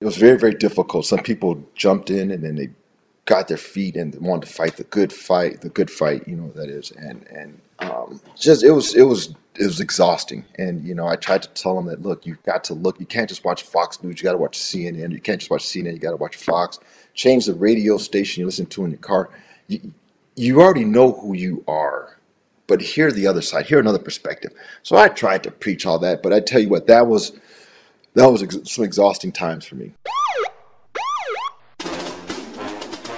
It was very, very difficult. Some people jumped in and then they got their feet and wanted to fight the good fight, the good fight, you know that is, and and um, just it was it was it was exhausting. And you know, I tried to tell them that look, you've got to look. You can't just watch Fox News. You got to watch CNN. You can't just watch CNN. You got to watch Fox. Change the radio station you listen to in your car. You you already know who you are, but hear the other side. Hear another perspective. So I tried to preach all that, but I tell you what, that was that was ex- some exhausting times for me.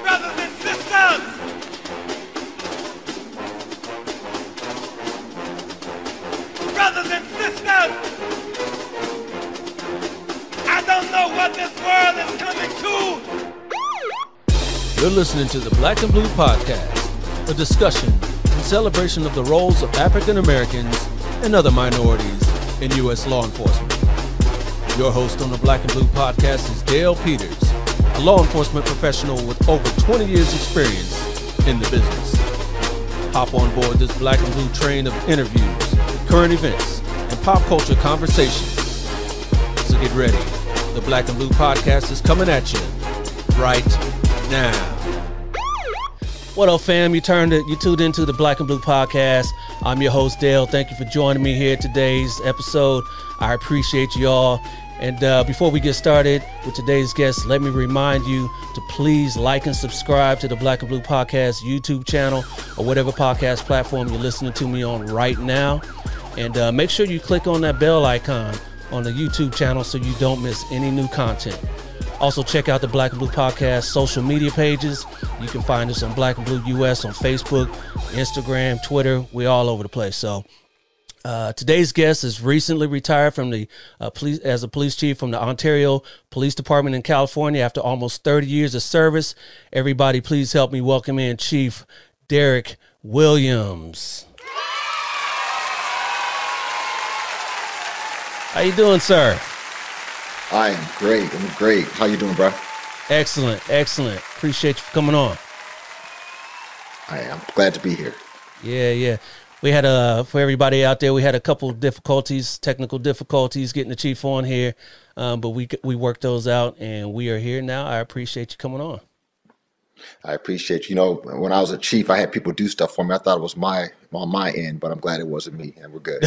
brothers and sisters. Brothers and sisters. I don't know what this world is coming to. You're listening to the Black and Blue Podcast, a discussion and celebration of the roles of African Americans and other minorities in U.S. law enforcement. Your host on the Black and Blue Podcast is Dale Peters, a law enforcement professional with over 20 years' experience in the business. Hop on board this Black and Blue train of interviews, current events, and pop culture conversations. So get ready. The Black and Blue Podcast is coming at you right now. What up, fam? You turned it, you tuned into the Black and Blue Podcast. I'm your host, Dale. Thank you for joining me here today's episode. I appreciate you all. And uh, before we get started with today's guest, let me remind you to please like and subscribe to the Black and Blue Podcast YouTube channel or whatever podcast platform you're listening to me on right now. And uh, make sure you click on that bell icon on the YouTube channel so you don't miss any new content. Also, check out the Black and Blue Podcast social media pages. You can find us on Black and Blue US on Facebook, Instagram, Twitter. We're all over the place. So, uh, today's guest is recently retired from the uh, police as a police chief from the Ontario Police Department in California after almost 30 years of service. Everybody, please help me welcome in Chief Derek Williams. How you doing, sir? I am great. I'm great. How you doing, bro? Excellent, excellent. Appreciate you for coming on. I am glad to be here. Yeah, yeah. We had a for everybody out there. We had a couple of difficulties, technical difficulties, getting the chief on here, um, but we we worked those out, and we are here now. I appreciate you coming on. I appreciate you. know when I was a chief, I had people do stuff for me. I thought it was my on my end, but I'm glad it wasn't me, and we're good.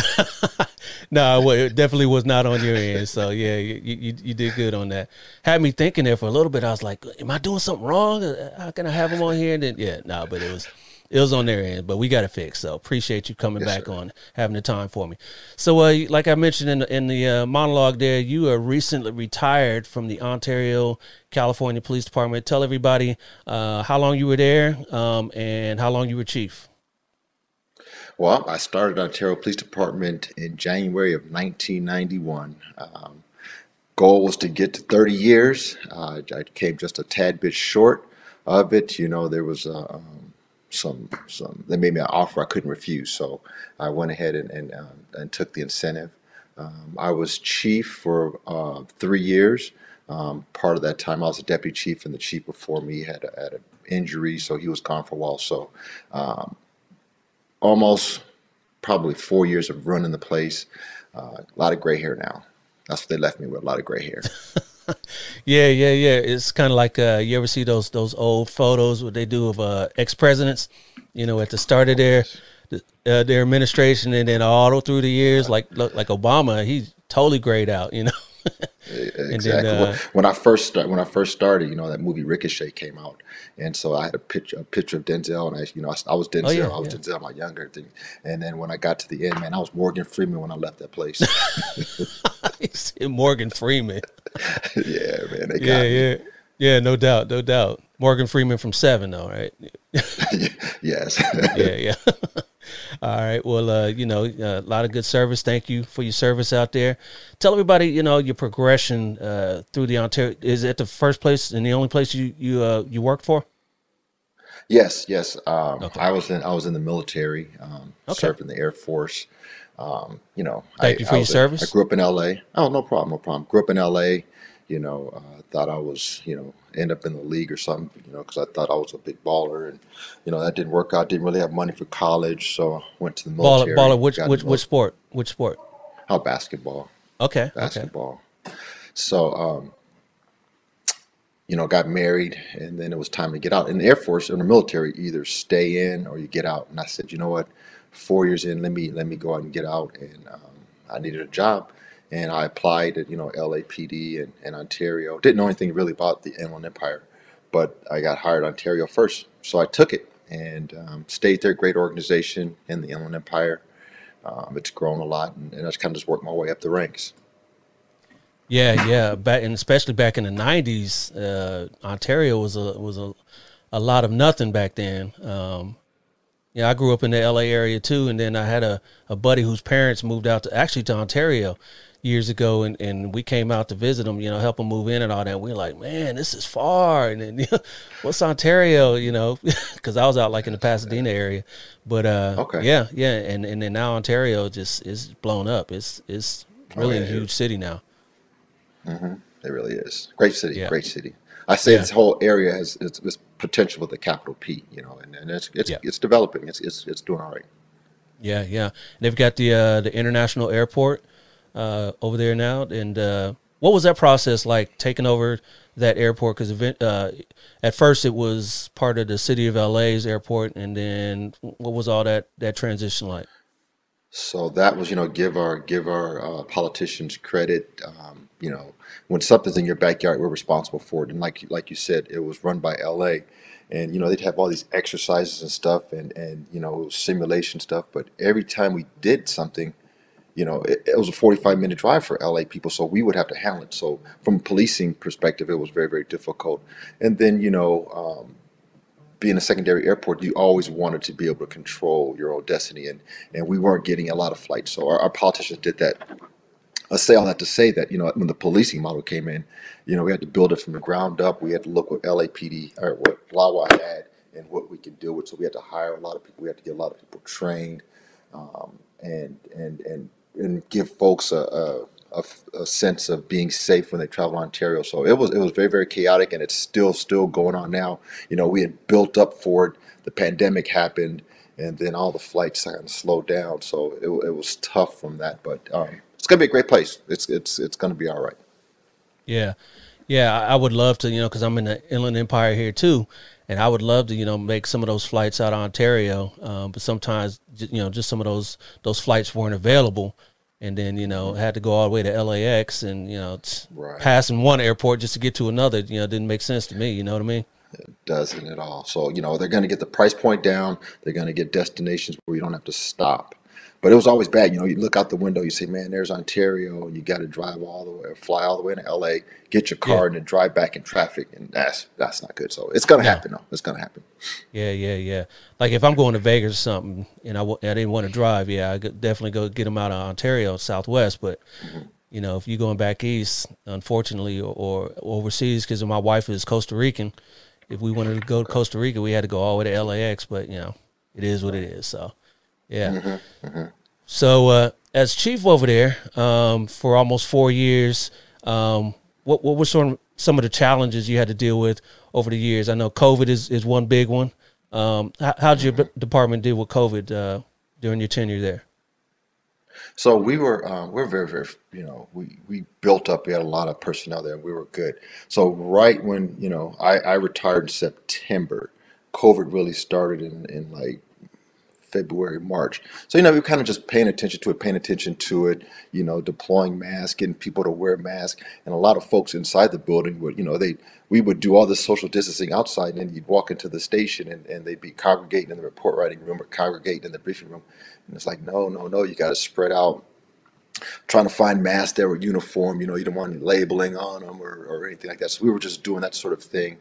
no, well, it definitely was not on your end. So yeah, you, you you did good on that. Had me thinking there for a little bit. I was like, am I doing something wrong? How can I have them on here? And then yeah, no, but it was it was on their end, but we got it fixed. So appreciate you coming Yes, back sir. on, having the time for me. So, uh, like I mentioned in the, in the uh, monologue, there, you are recently retired from the Ontario, California Police Department. Tell everybody uh, how long you were there um, and how long you were chief. Well, I started Ontario Police Department in January of 1991. Um, goal was to get to 30 years. Uh, I came just a tad bit short of it. You know, there was a, um, some some they made me an offer I couldn't refuse, so I went ahead and and, um, and took the incentive. Um, I was chief for uh, three years. Um, part of that time, I was a deputy chief, and the chief before me had a, had an injury, so he was gone for a while. So, um, almost probably four years of running the place. Uh, a lot of gray hair now. That's what they left me with, a lot of gray hair. Yeah, yeah, yeah. It's kind of like uh, you ever see those those old photos what they do of uh, ex presidents, you know, at the start of their uh, their administration, and then all through the years, like look, like Obama, he's totally grayed out, you know. Exactly. uh, When- when I first start, when I first started, you know, that movie Ricochet came out, and so I had a picture, a picture of Denzel, and I, you know, I, I was Denzel, Oh, yeah, I was yeah. Denzel, my younger thing, and then when I got to the end, man, I was Morgan Freeman when I left that place. Morgan Freeman. yeah, man, they got Yeah, me. yeah, yeah. No doubt, no doubt. Morgan Freeman from Seven, though, right? yes. yeah, yeah. All right. Well, uh, you know, a lot of good service. Thank you for your service out there. Tell everybody, you know, your progression uh, through the Ontario. Is it the first place and the only place you you uh, you worked for? Yes, yes. Um, Okay. I was in I was in the military, um, Okay. served in the Air Force. Um, you know, Thank I, you for your service. I grew up in L.A. Oh, no problem, no problem. Grew up in L.A. You know, uh, thought I was, you know, end up in the league or something. You know, because I thought I was a big baller, and you know that didn't work out. Didn't really have money for college, so I went to the Baller, military. baller. Which which which sport? Which sport? Oh, basketball Okay. Okay. basketball. So, um, you know, got married, and then it was time to get out. In the Air Force, in the military, either stay in or you get out. And I said, you know what, four years in, let me let me go out and get out. And um, I needed a job, and I applied at you know LAPD and, and Ontario. Didn't know anything really about the Inland Empire, but I got hired Ontario first, so I took it and um, stayed there. Great organization in the Inland Empire. Um, it's grown a lot, and, and I just kind of just worked my way up the ranks. Yeah, yeah, back and especially back in the '90s, uh, Ontario was a was a, a lot of nothing back then. Um, yeah, I grew up in the LA area too, and then I had a, a buddy whose parents moved out to actually to Ontario years ago, and, and we came out to visit them, you know, help them move in and all that. We are like, man, this is far, and then you know, what's Ontario, you know, because I was out like in the Pasadena area, but uh, Okay. yeah, yeah, and and then now Ontario just is blown up. It's it's really a yeah. huge city now. It really is great city, Yeah. great city. I say Yeah. this whole area has its, its potential with a capital P, you know, and, and it's it's Yeah. it's developing. It's it's it's doing all right. Yeah, yeah. And they've got the uh, the international airport uh, over there now. And uh, what was that process like taking over that airport? Because uh, at first it was part of the city of LA's airport, and then what was all that that transition like? So that was, you know, give our give our uh, politicians credit. Um, you know, when something's in your backyard, we're responsible for it. And like like you said, it was run by LA, and you know they'd have all these exercises and stuff, and and you know simulation stuff. But every time we did something, you know, it, it was a 45 minute drive for LA people, so we would have to handle it. So from a policing perspective, it was very very difficult. And then you know. Um, being a secondary airport, you always wanted to be able to control your own destiny, and and we weren't getting a lot of flights. So our, our politicians did that. I say all that to say that you know when the policing model came in, you know we had to build it from the ground up. We had to look what LAPD or what LAWA had and what we could deal with. So we had to hire a lot of people. We had to get a lot of people trained, um, and and and and give folks a, sense of being safe when they travel Ontario. So it was it was very very chaotic, and it's still still going on now. You know we had built up for it. The pandemic happened, and then all the flights kind of slowed down. So it, it was tough from that, but um, it's gonna be a great place. It's it's it's gonna be all right. Yeah, yeah. I would love to, you know, because I'm in the Inland Empire here too, and I would love to, you know, make some of those flights out of Ontario. Um, but sometimes, you know, just some of those those flights weren't available, and then you know had to go all the way to LAX, and you know, Right. passing one airport just to get to another. You know, didn't make sense to me. You know what I mean? doesn't at all. So, you know, they're going to get the price point down. They're going to get destinations where you don't have to stop. But it was always bad. You know, you look out the window, you say, man, there's Ontario, and you got to drive all the way, fly all the way to LA, get your car, Yeah. and then drive back in traffic. And that's that's not good. So it's going to No. happen, though. It's going to happen. Yeah, yeah, yeah. Like if I'm going to Vegas or something, and I w- I didn't want to drive, yeah, I could definitely go get them out of Ontario, Southwest. But mm-hmm. you know, if you're going back east, unfortunately, or, or overseas, because my wife is Costa Rican, if we wanted to go to Costa Rica, we had to go all the way to LAX. But you know, it is what it is. So, yeah. So, uh, as chief over there um, for almost four years, um, what what were some some of the challenges you had to deal with over the years? I know COVID is, is one big one. Um, how how'd your b- department deal with COVID uh, during your tenure there? So we were um, we are very very you know we we built up. We had a lot of personnel there. We were good. So right when you know I, I retired in September, COVID really started in in like February, March. So, you know, we were kind of just paying attention to it, paying attention to it, you know, deploying masks, getting people to wear masks. And a lot of folks inside the building would, you know, they, we would do all this social distancing outside and then you'd walk into the station and, and they'd be congregating in the report writing room or congregating in the briefing room. And it's like, no, no, no, you got to spread out trying to find masks that were uniform. You know, you don't want any labeling on them or, or anything like that. So we were just doing that sort of thing,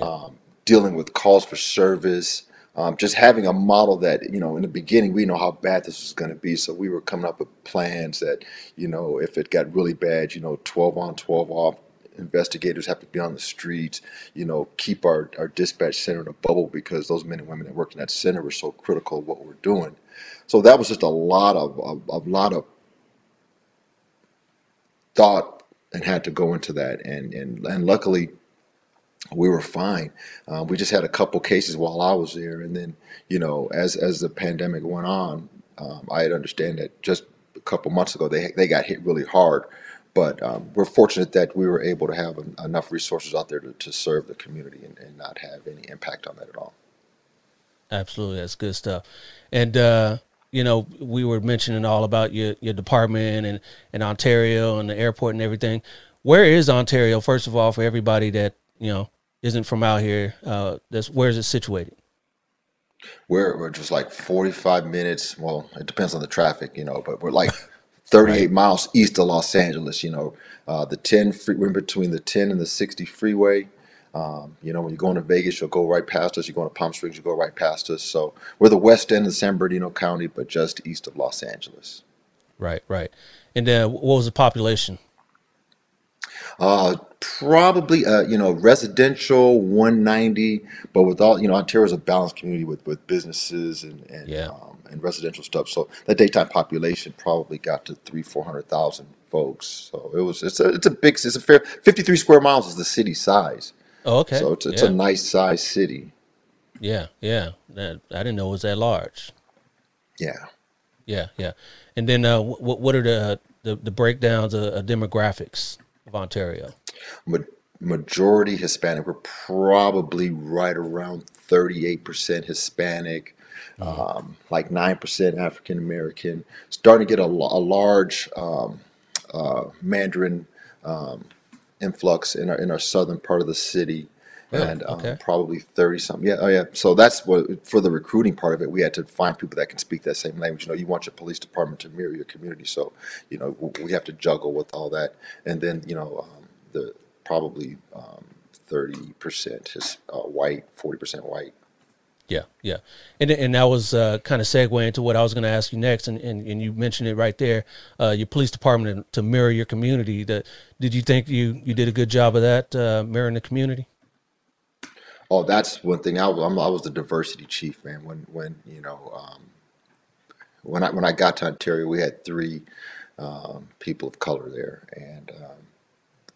um, dealing with calls for service, um, just having a model that, you know, in the beginning, we know how bad this was going to be. So we were coming up with plans that, you know, if it got really bad, you know, 12 on, 12 off. Investigators have to be on the streets, you know, keep our, our dispatch center in a bubble because those men and women that work in that center were so critical of what we're doing. So that was just a lot of, of a lot of thought and had to go into that and and and luckily we were fine um, we just had a couple cases while i was there and then you know as as the pandemic went on um, i had understand that just a couple months ago they they got hit really hard but um, we're fortunate that we were able to have en- enough resources out there to, to serve the community and, and not have any impact on that at all. Absolutely, that's good stuff. And uh, you know, we were mentioning all about your your department and and Ontario and the airport and everything. Where is Ontario? First of all, for everybody that you know isn't from out here, uh, that's where is it situated? We're, we're just like 45 minutes. Well, it depends on the traffic, you know, but we're like 38 Right. miles east of Los Angeles, you know. Uh, the 10 free, we're in between the 10 and the 60 freeway. Um, you know, when you're going to Vegas, you'll go right past us. You're going to Palm Springs, you go right past us. So we're the west end of San Bernardino County, but just east of Los Angeles. Right, right. And then what was the population? Uh, probably, uh, you know, residential 190, but with all, you know, Ontario's a balanced community with, with businesses and, and, Yeah. um, and residential stuff. So the daytime population probably got to three, 400,000 folks. So it was, it's a, it's a big, it's a fair, 53 square miles is the city size. Oh, okay. So it's, it's a Yeah, nice size city. yeah, yeah. That I didn't know it was that large. Yeah. Yeah, yeah. And then uh, what what are the the, the breakdowns of, of demographics of Ontario? Ma- majority Hispanic. We're probably right around 38% Hispanic, um, like 9% African American. Starting to get a, a large um, uh, Mandarin um, influx in our in our southern part of the city, Really? and um, Okay. probably 30 something. Yeah, oh yeah. So that's what for the recruiting part of it. We had to find people that can speak that same language. You know, you want your police department to mirror your community, so you know we have to juggle with all that, and then you know um, the probably um, 30% is uh, white, 40% white. Yeah, yeah. And and that was uh, kind of segue into what I was going to ask you next, and, and, and you mentioned it right there. Uh, your police department to mirror your community. That did you think you you did a good job of that uh, mirroring the community? Oh, that's one thing. I, was- I'm, I was the diversity chief, man. When when you know um, when I when I got to Ontario, we had three um, people of color there, and um,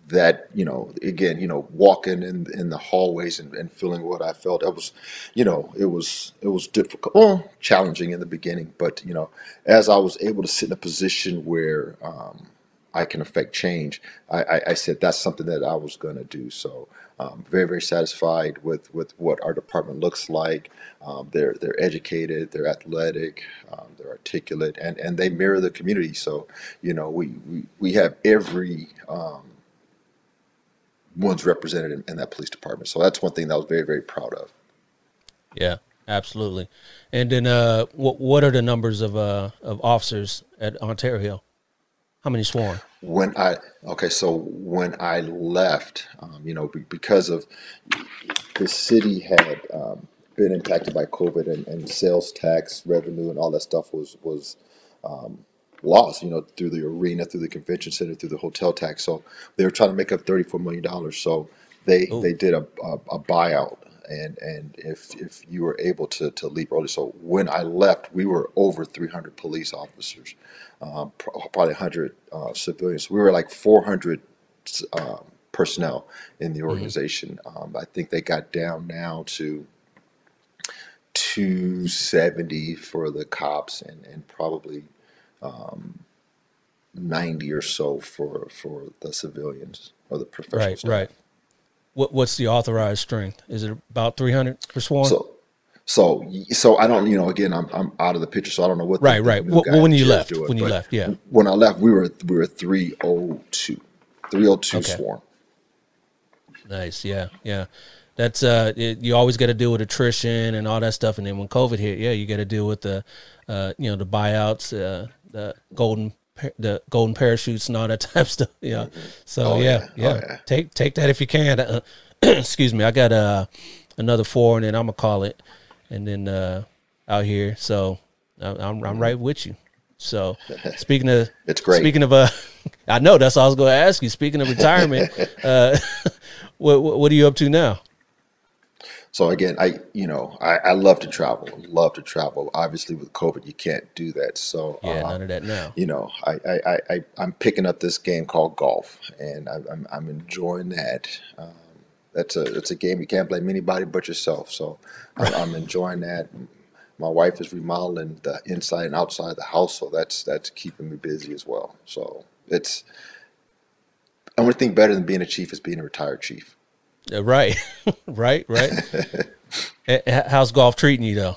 that you know again you know walking in in the hallways and, and feeling what I felt that was you know it was it was difficult well challenging in the beginning but you know as I was able to sit in a position where um, I can affect change I, I, I said that's something that I was going to do so um, very very satisfied with with what our department looks like um, they're they're educated they're athletic um, they're articulate and and they mirror the community so you know we we, we have every um, one's represented in, in that police department. So that's one thing that I was very, very proud of. Yeah, absolutely. And then uh, what what are the numbers of uh, of officers at Ontario? How many sworn? When I okay, so when I left, um, you know, be, because of the city had um, been impacted by COVID and, and sales tax revenue and all that stuff was was lost, you know, through the arena, through the convention center, through the hotel tax. So they were trying to make up thirty-four million dollars. So they Oh, they did a, a, a buyout, and and if if you were able to to leave early, so when I left, we were over three hundred police officers, um, pro- probably hundred uh, civilians. We were like four hundred um, personnel in the hmm organization. Um, I think they got down now to 270 for the cops and, and probably 90 or so for for the civilians or the professional right, staff. right. What what's the authorized strength? Is it about three hundred for sworn? So so so I don't you know again I'm I'm out of the picture so I don't know what the, Right, the right. new Well, when you left, doing, when you left, yeah. when I left we were we were 302 302 Okay. sworn. Nice. Yeah. Yeah. That's uh it, you always got to deal with attrition and all that stuff and then when covid hit, yeah, you got to deal with the uh you know, the buyouts, uh the golden the golden parachutes and all that type stuff. Yeah. So Oh yeah, yeah, oh yeah. Take take that if you can. Uh, excuse me. I got uh another four and then I'm to call it and then uh out here. So I- I'm I'm right with you. So speaking of It's great. speaking of uh I know that's all I was going to ask you. Speaking of retirement, uh what, what what are you up to now? So again, I you know I, I love to travel, love to travel. Obviously, with COVID, you can't do that. So Yeah, um, none of that now. you know, I, I, I, I I'm picking up this game called golf, and I, I'm I'm enjoying that. Um, that's a it's a game you can't blame anybody but yourself. So I'm, I'm enjoying that. My wife is remodeling the inside and outside of the house, so that's that's keeping me busy as well. So it's only thing better than being a chief is being a retired chief. Uh, right, right, right. Eh, eh, How's golf treating you though?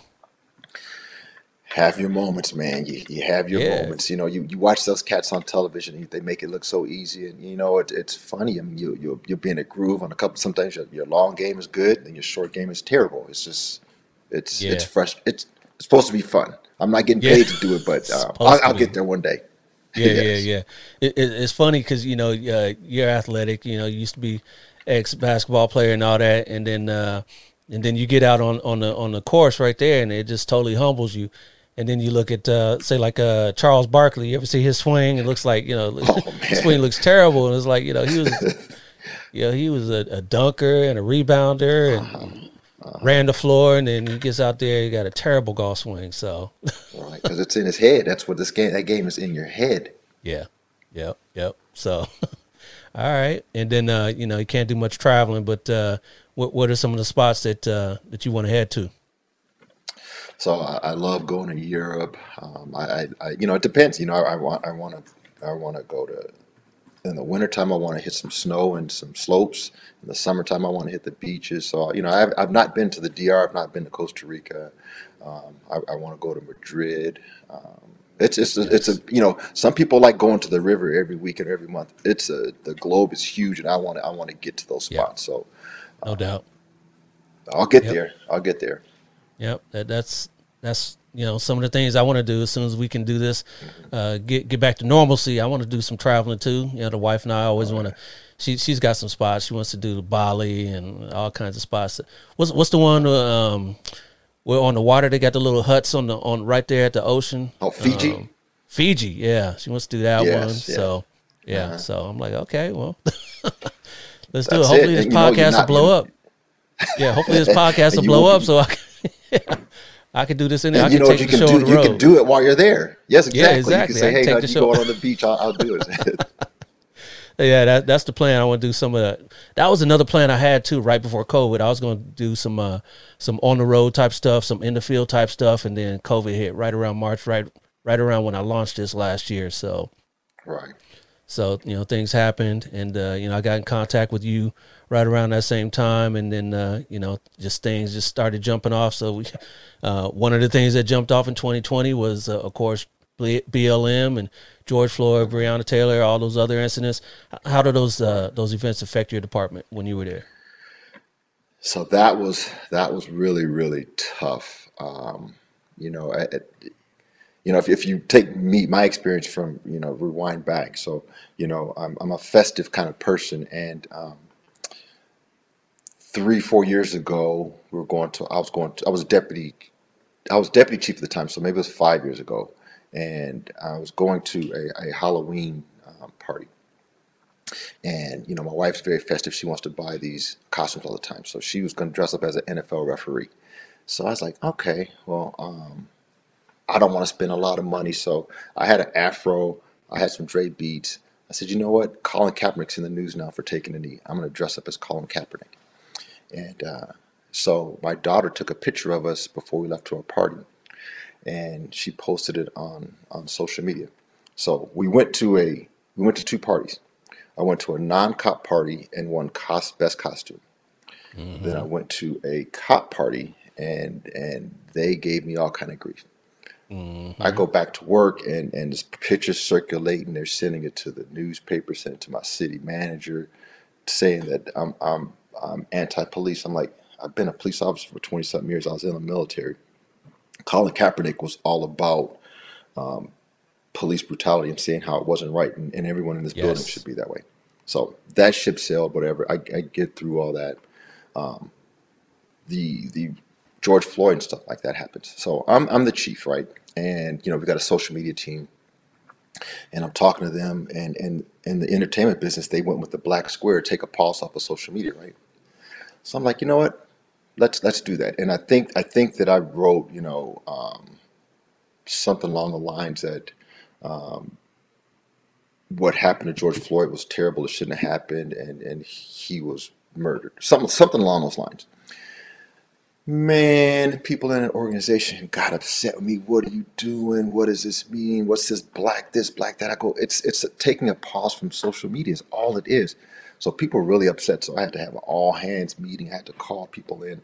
Have your moments, man. You, you have your Yeah, moments. You know, you, you watch those cats on television, and they make it look so easy, and you know it, it's funny. I mean, you you you'll be in a groove on a couple. Sometimes your, your long game is good, and your short game is terrible. It's just it's it's fresh. It's, it's supposed to be fun. I'm not getting yeah. paid to do it, but um, I'll, I'll get there one day. Yeah, yeah, yes. yeah. It, it, it's funny because you know uh, you're athletic. You know, you used to be ex basketball player and all that, and then uh, and then you get out on on the on the course right there, and it just totally humbles you. And then you look at uh, say like uh, Charles Barkley. You ever see his swing? It looks like you know Oh his swing looks terrible, and it's like you know he was you know he was a, a dunker and a rebounder and ran the floor, and then he gets out there, he got a terrible golf swing. So Right, because it's in his head. That's what this game. That game is in your head. yeah, yep, yep. So. All right, and then uh, you know you can't do much traveling, but uh, what what are some of the spots that uh, that you want to head to? So I, I love going to Europe. Um, I, I, I, you know, it depends. You know, I, want, I want to, I want to go to. In the wintertime, I want to hit some snow and some slopes. In the summertime, I want to hit the beaches. So you know, I've, I've not been to the DR. I've not been to Costa Rica. Um, I, I want to go to Madrid. Um, it's it's a, it's a Yes, you know some people like going to the river every week and every month. It's a the globe is huge, and I want to I want to get to those yep, spots. So no doubt. I'll get Yep, there. I'll get there. yep. That that's that's you know some of the things I want to do as soon as we can do this, uh, get get back to normalcy. I want to do some traveling too. You know, the wife and I always want to. She she's got some spots. She wants to do the Bali and all kinds of spots. What's what's the one? uh, Um, where on the water they got the little huts on the on right there at the ocean. Oh, Fiji. Um, Fiji, yeah, she wants to do that one. Yeah. So yeah, Uh-huh. so I'm like, okay, well, let's do it. Hopefully it. this And you know, you're podcast will blow you up. Yeah, hopefully this podcast will blow up so I can I can do this in there. I can know what take the can show on do? the You can do it while you're there. Yes, Yeah, exactly. You can exactly. Say, can "Hey, take hon, the you show. going on the beach? I'll, I'll do it." Yeah, that that's the plan. I want to do some of that. That was another plan I had too, right before COVID. I was going to do some uh some on the road type stuff, some in the field type stuff, and then COVID hit right around March, right right around when I launched this last year. So right. so you know things happened, and uh, you know I got in contact with you right around that same time, and then uh, you know just things just started jumping off. So we, uh, one of the things that jumped off in 2020 was uh, of course BLM and George Floyd, Breonna Taylor, all those other incidents. How did those uh, those events affect your department when you were there? So that was that was really really tough. Um, you know, I, I- you know, if, if you take me my experience from you know rewind back, so you know I'm I'm a festive kind of person, and um, three four years ago we were going to I was going to I was deputy I was deputy chief at the time, so maybe it was five years ago, and I was going to a, a Halloween um, party. And you know, my wife's very festive. She wants to buy these costumes all the time. So she was going to dress up as an NFL referee. So I was like, okay, well, um, I don't want to spend a lot of money. So I had an afro. I had some Dre beads. I said, you know what? Colin Kaepernick's in the news now for taking a knee. I'm going to dress up as Colin Kaepernick. And uh, so my daughter took a picture of us before we left to our party, and she posted it on on social media. So we went to a we went to two parties. I went to a non-cop party and won cos best costume. Then I went to a cop party and and they gave me all kind of grief. I hmm go back to work and and this picture's circulating. They're sending it to the newspaper, sending it to my city manager, saying that I'm I'm I'm anti-police. I'm like, I've been a police officer for 20 something years. I was in the military. Colin Kaepernick was all about um, police brutality and saying how it wasn't right, and, and everyone in this building should be that way. So that ship sailed, whatever. I, I get through all that. Um, the the George Floyd and stuff like that happens. So I'm I'm the chief, right? And you know we got a social media team, and I'm talking to them. And and in the entertainment business, they went with the black square, take a pulse off of social media, right? So I'm like, you know what? Let's let's do that. And I think I think that I wrote, you know, um, something along the lines that um, what happened to George Floyd was terrible. It shouldn't have happened, and and he was murdered. Something something along those lines. Man, people in an organization got upset with me. What are you doing? What does this mean? What's this black this, black that? I go, it's it's taking a pause from social media is all it is. So people were really upset. So I had to have an all hands meeting. I had to call people in.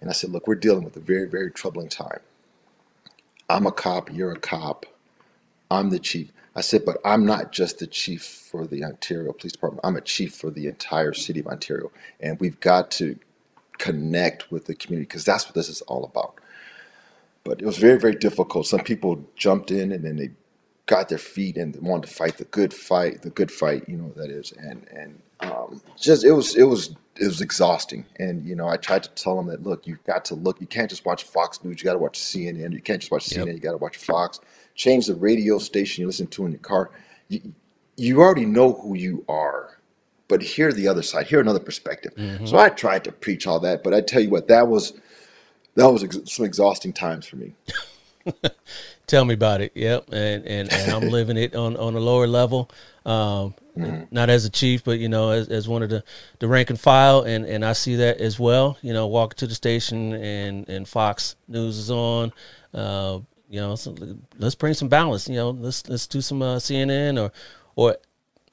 And I said, look, we're dealing with a very, very troubling time. I'm a cop, you're a cop, I'm the chief. I said, but I'm not just the chief for the Ontario Police Department. I'm a chief for the entire city of Ontario. And we've got to connect with the community because that's what this is all about. But it was very, very difficult. Some people jumped in and then they got their feet and wanted to fight the good fight, the good fight, you know that is, and and um, just it was it was it was exhausting. And you know, I tried to tell them that look, you've got to look. You can't just watch Fox News. You got to watch CNN. You can't just watch Yep. CNN. You got to watch Fox. Change the radio station you listen to in your car. You, you already know who you are, but hear the other side. Hear another perspective. So I tried to preach all that, but I tell you what, that was that was ex- some exhausting times for me. Tell me about it. Yep, and and, and I'm living it on, on a lower level, um, not as a chief, but you know, as, as one of the, the rank and file, and, and I see that as well. You know, walk to the station and, and Fox News is on. Uh, you know, so let's bring some balance. You know, let's let's do some uh, CNN or or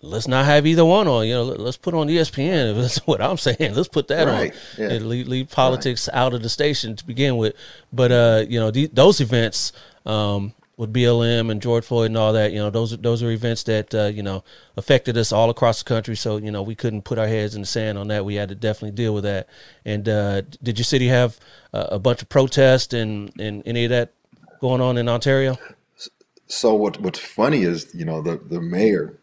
let's not have either one on. You know, let- let's put on ESPN. That's what I'm saying. Let's put that Right, on. yeah. And leave, leave politics out of the station to begin with. But uh, you know, the, those events um, with BLM and George Floyd and all that, you know, those are those are events that uh, you know affected us all across the country. So you know, we couldn't put our heads in the sand on that. We had to definitely deal with that. And uh, did your city have uh, a bunch of protests and and any of that going on in Ontario? So what what's funny is, you know, the the mayor,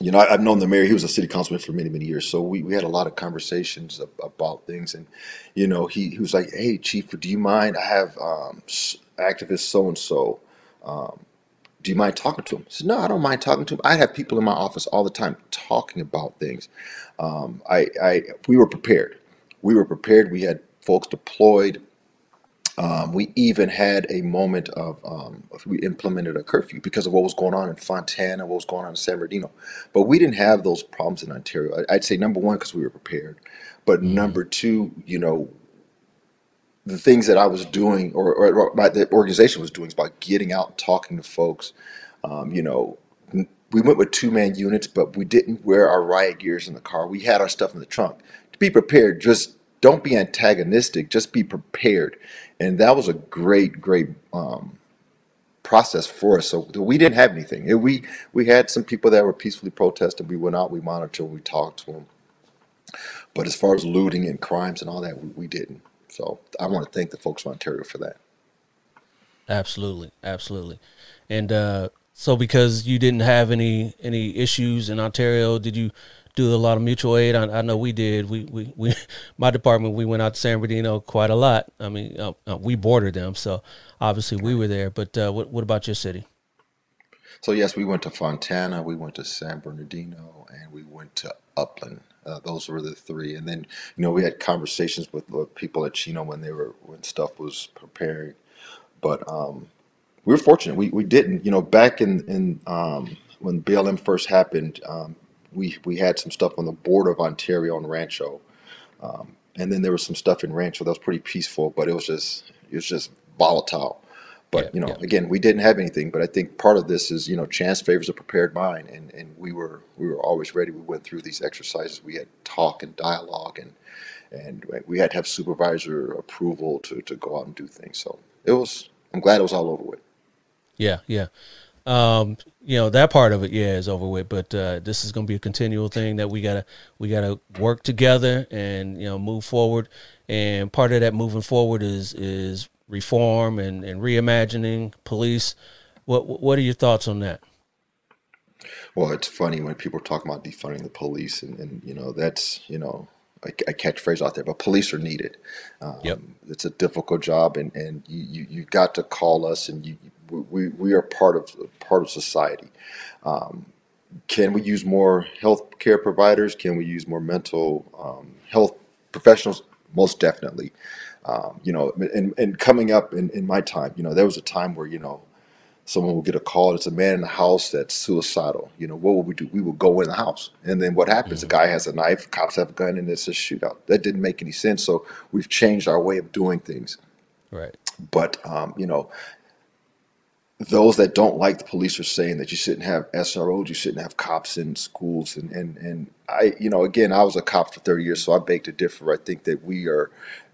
you know, I, I've known the mayor. He was a city councilman for many, many years. So we, we had a lot of conversations ab- about things, and you know, he, he was like, "Hey, chief, do you mind? I have um, activist so and so. Do you mind talking to him?" I said, "No, I don't mind talking to him. I have people in my office all the time talking about things. Um, I, I we were prepared. We were prepared. We had folks deployed. Um, we even had a moment of um, we implemented a curfew because of what was going on in Fontana, what was going on in San Bernardino. But we didn't have those problems in Ontario. I- I'd say number one because we were prepared, but number two, you know, the things that I was doing or, or, my, the organization was doing is about getting out, talking to folks. Um, you know, we went with two man units, but we didn't wear our riot gears in the car. We had our stuff in the trunk. To be prepared, just don't be antagonistic. Just be prepared, and that was a great, great um, process for us. So we didn't have anything. We we had some people that were peacefully protesting. We went out, we monitored, we talked to them. But as far as looting and crimes and all that, we, we didn't. So I want to thank the folks from Ontario for that. Absolutely, absolutely. And uh, so, because you didn't have any any issues in Ontario, did you do a lot of mutual aid? I, I know we did. We, we we my department we went out to San Bernardino quite a lot. I mean, uh, uh, we bordered them, so obviously we were there. But uh, what what about your city? So yes, we went to Fontana, we went to San Bernardino, and we went to Upland. Uh, those were the three. And then you know we had conversations with the people at Chino when they were when stuff was preparing. But um, we were fortunate. We we didn't. You know, back in in um, when BLM first happened, um, we we had some stuff on the border of Ontario and Rancho, um, and then there was some stuff in Rancho that was pretty peaceful, but it was just it was just volatile. But you know, again, we didn't have anything. But I think part of this is you know, chance favors a prepared mind, and and we were we were always ready. We went through these exercises. We had talk and dialogue, and and we had to have supervisor approval to to go out and do things. So it was. I'm glad it was all over with. Yeah, yeah. Um, you know that part of it, yeah, is over with. But uh, this is going to be a continual thing that we gotta we gotta work together and you know move forward. And part of that moving forward is is reform and, and reimagining police. What what are your thoughts on that? Well, it's funny when people talk about defunding the police, and, and you know that's you know a, a catchphrase out there, but police are needed. Um, Yep. It's a difficult job, and and you you, you got to call us, and you we, we are part of part of society. Can we use more health care providers? Can we use more mental um, health professionals? Most definitely. Um, you know, and, and coming up in, in my time, you know, there was a time where, you know, someone will get a call. It's a man in the house that's suicidal. You know, what would we do? We would go in the house, and then what happens? The guy has a knife, cops have a gun, and it's a shootout. That didn't make any sense. So we've changed our way of doing things. Right. But um, you know, those that don't like the police are saying that you shouldn't have SROs, you shouldn't have cops in schools, and and and I, you know, again, I was a cop for 30 years, so I beg to differ. I think that we are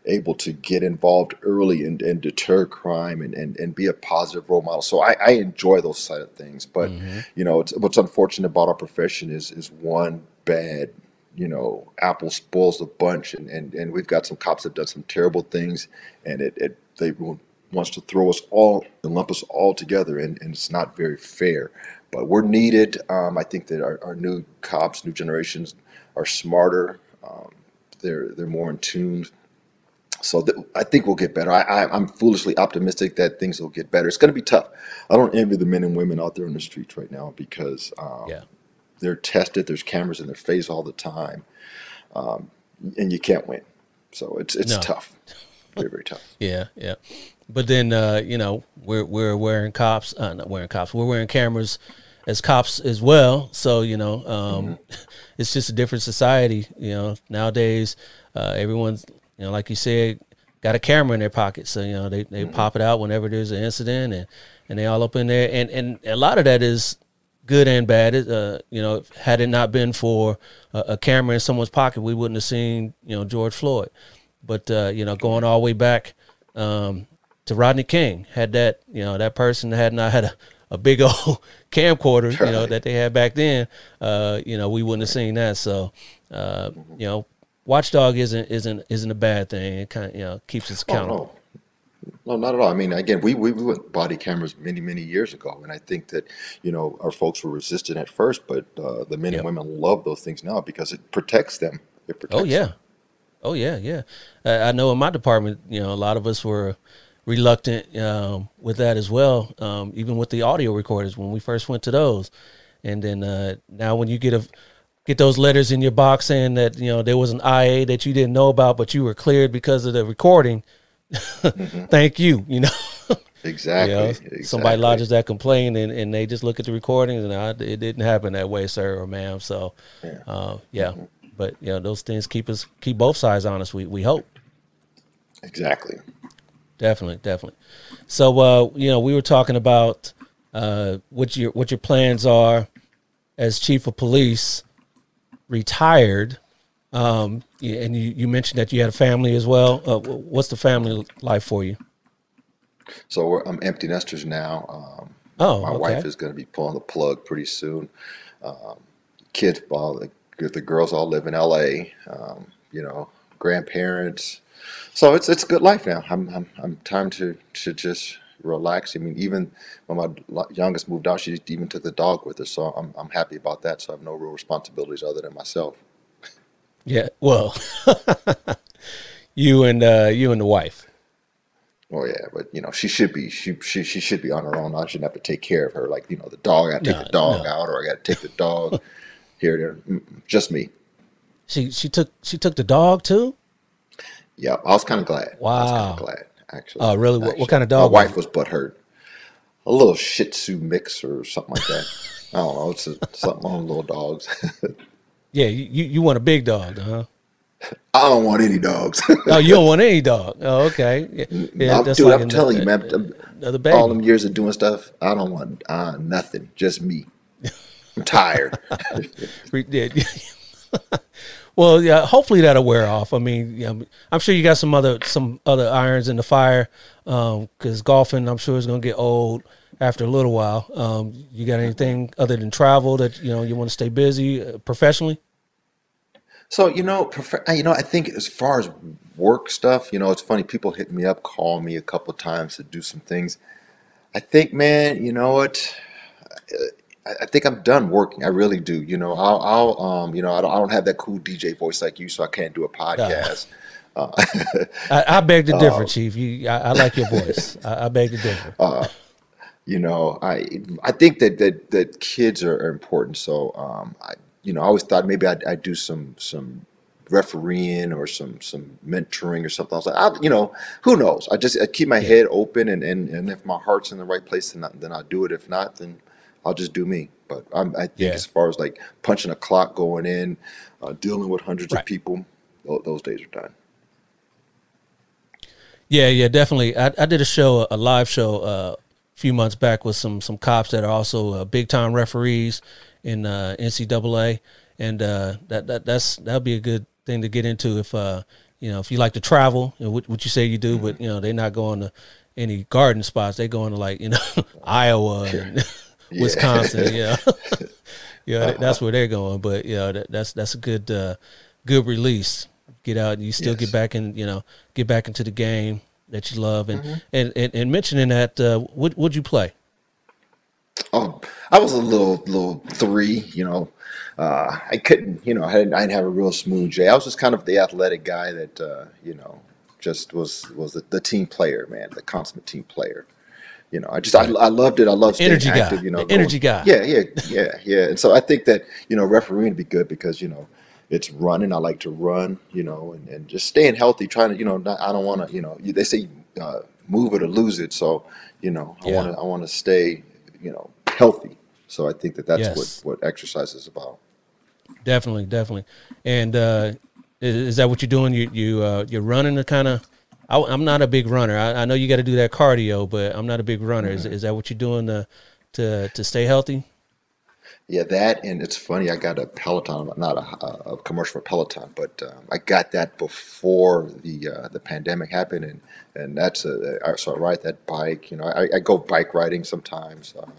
able to get involved early and, and deter crime and, and, and be a positive role model. So I, I enjoy those side of things. But you know, it's, what's unfortunate about our profession is is one bad, you know, apple spoils the bunch, and, and, and we've got some cops that have done some terrible things, and it, it they want- wants to throw us all and lump us all together, and, and it's not very fair. But we're needed. Um, I think that our, our new cops, new generations, are smarter. Um, they're they're more in tune so th- I think we'll get better. I, I, I'm foolishly optimistic that things will get better. It's going to be tough. I don't envy the men and women out there in the streets right now because um, Yeah. they're tested. There's cameras in their face all the time, and you can't win. So it's it's No. tough, very very tough. Yeah, yeah. But then uh, you know, we're we're wearing cops, uh, not wearing cops. We're wearing cameras as cops as well. So you know, um, it's just a different society. You know, nowadays uh, everyone's you know, like you said, got a camera in their pocket. So you know, they they pop it out whenever there's an incident, and and they all up in there. And and a lot of that is good and bad. It, uh, you know, had it not been for a, a camera in someone's pocket, we wouldn't have seen you know George Floyd. But uh, you know, going all the way back um, to Rodney King, had that you know that person had not had a, a big old camcorder, you know, that they had back then, uh, you know, we wouldn't have seen that. So, uh, you know, Watchdog isn't isn't isn't a bad thing. It kind of you know keeps us Oh accountable. no, no, not at all. I mean, again, we we we went body cameras many many years ago, and I think that you know our folks were resistant at first, but uh, the men Yep. and women love those things now because it protects them. It protects Oh yeah, them. oh yeah, yeah. Uh, I know in my department, you know, a lot of us were reluctant um, with that as well. Um, even with the audio recorders when we first went to those, and then uh, now when you get a get those letters in your box saying that you know there was an IA that you didn't know about, but you were cleared because of the recording. Thank you. You know. Exactly. You know, exactly. somebody lodges that complaint and, and they just look at the recordings and I, it didn't happen that way, sir or ma'am. So, Yeah. uh, yeah, but you know those things keep us keep both sides honest. We we hope Exactly. definitely definitely. So uh, you know we were talking about uh, what your what your plans are as chief of police, retired. Um, and you, you mentioned that you had a family as well. Uh, what's the family life for you? So we're, I'm empty nesters now. Um, Oh, my okay. wife is going to be pulling the plug pretty soon. Um, kids, all the, the girls all live in LA. Um, you know, grandparents. So it's it's a good life now. I'm I'm I'm time to to just relax. I mean, even when my lo- youngest moved out, she even took the dog with her. So I'm I'm happy about that. So I have no real responsibilities other than myself. Yeah, well, you and uh, you and the wife. Oh yeah, but you know she should be she she she should be on her own. I shouldn't have to take care of her. Like you know the dog, I got to take No, the dog no. out, or I got to take the dog here there. Mm-mm, Just me. She she took she took the dog too. Yeah, I was kind of glad. I was kind Wow. of glad actually. Oh, really? What- what actually. kind of dog was My wife was butthurt. A little Shih Tzu mix or something like that. I don't know. It's a, something on little dogs. Yeah, you you you want a big dog, huh? I don't want any dogs. Oh, you don't want any dog. Oh, okay. Yeah, yeah I'm, that's dude, like I'm telling you, uh, man. Uh, I'm- another baby. all them years of doing stuff, I don't want uh, nothing. Just me. I'm tired. Re- yeah. well, yeah. Hopefully that'll wear off. I mean, yeah, I'm sure you got some other some other irons in the fire because golfing, I'm sure, is going to get old after a little while. Um, you got anything other than travel that you know you want to stay busy uh, professionally? So you know, you know, I think as far as work stuff, you know, it's funny. People hit me up, call me a couple times to do some things. I think, man, you know what? I, I think I'm done working. I really do. You know, I'll, I'll um, you know, I don't, I don't have that cool DJ voice like you, so I can't do a podcast. Uh, I, I beg to differ, Chief. You, I, I like your voice. I, I beg to differ. uh, you know, I I think that that that kids are, are important. So, um, I you know, I always thought maybe I'd, I'd do some some refereeing or some some mentoring or something. I was like, I, you know, who knows? I just I keep my head open, and, and, and if my heart's in the right place, then I, then I'll do it. If not, then I'll just do me. But I'm, I think Yeah. as far as like punching a clock, going in, uh, dealing with hundreds Right. of people, tho- those days are done. Yeah, yeah, definitely. I, I did a show, a live show, uh, a few months back with some some cops that are also uh, big time referees in uh, NCAA, and uh, that that that's that'll be a good thing to get into if uh you know if you like to travel, you know, what, what you say you do, but you know they're not going to any garden spots. They going to like you know Iowa and Yeah. Wisconsin. Yeah, yeah, that- that's where they're going. But yeah, that, that's that's a good uh, good release. Get out and you still Yes. get back in. You know, get back into the game that you love. And Mm-hmm. and, and and mentioning that, uh, what would you play? Oh, I was a little little three, you know. Uh, I couldn't, you know, I didn't, I didn't have a real smooth J. I was just kind of the athletic guy that, uh, you know, just was was the, the team player, man, the consummate team player. You know, I just I, I loved it. I love staying Energy guy. active. You know, energy guy. Yeah, yeah, yeah, yeah. And so I think that you know refereeing would be good because you know it's running. I like to run. You know, and, and just staying healthy. Trying to you know not, I don't want to you know they say uh, move it or lose it. So you know I Yeah. want to I want to stay you know healthy. So I think that that's Yes. what what exercise is about. Definitely, definitely. And uh, is, is that what you're doing? You you uh, you're running the kind of. I'm not a big runner. I, I know you got to do that cardio, but I'm not a big runner. Is, Mm-hmm. is that what you're doing to to to stay healthy? Yeah, that and it's funny. I got a Peloton, not a, a commercial for Peloton, but um, I got that before the uh, the pandemic happened, and and that's a I- so I ride that bike. You know, I, I go bike riding sometimes. Um,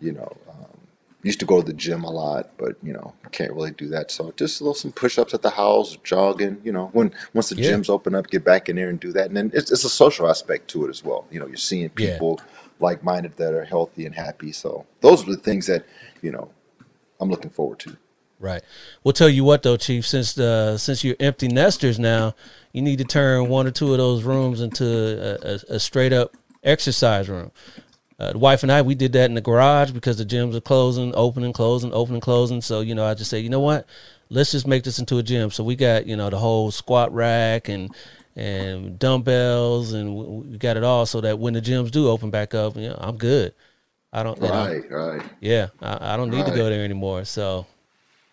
you know, um, used to go to the gym a lot, but you know, can't really do that. So just a little some push ups at the house, jogging. You know, when once the Yeah. gyms open up, get back in there and do that. And then it's, it's a social aspect to it as well. You know, you're seeing Yeah. people like minded that are healthy and happy. So those are the things that you know I'm looking forward to. Right. We'll tell you what though, Chief. Since the since you're empty nesters now, you need to turn one or two of those rooms into a, a, a straight up exercise room. Uh, the wife and I, we did that in the garage because the gyms are closing, opening, closing, opening, closing. So you know, I just say, you know what? Let's just make this into a gym. So we got you know the whole squat rack and and dumbbells and we got it all so that when the gyms do open back up, you know, I'm good. I don't, you know, Right, right. yeah, I, I don't need to go there anymore. So,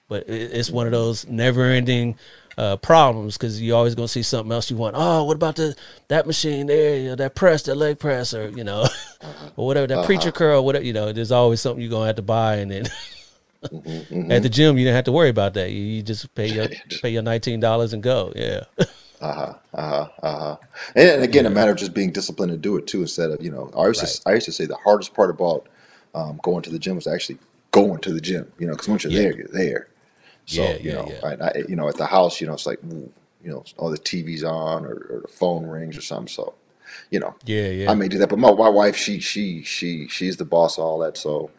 but it, it's one of those never-ending uh, problems because you're always gonna see something else you want. Oh, what about the that machine there? You know, that press, that leg press, or you know, or whatever that preacher curl, whatever. You know, there's always something you're gonna have to buy, and then at the gym you don't have to worry about that. You, you just pay your pay your nineteen dollars and go. Yeah, Uh-huh, uh-huh, uh-huh. And, and again, a matter of just being disciplined to do it too, instead of, you know, I used to, I used to say the hardest part about um, going to the gym was actually going to the gym, you know, because once you're Yeah. there, you're there. So, Yeah, you yeah, know, yeah. I, I, you know, at the house, you know, it's like, you know, all the TV's on or, or the phone rings or something. So, you know, yeah, yeah. I may do that, but my, my wife, she, she, she, she's the boss of all that. So,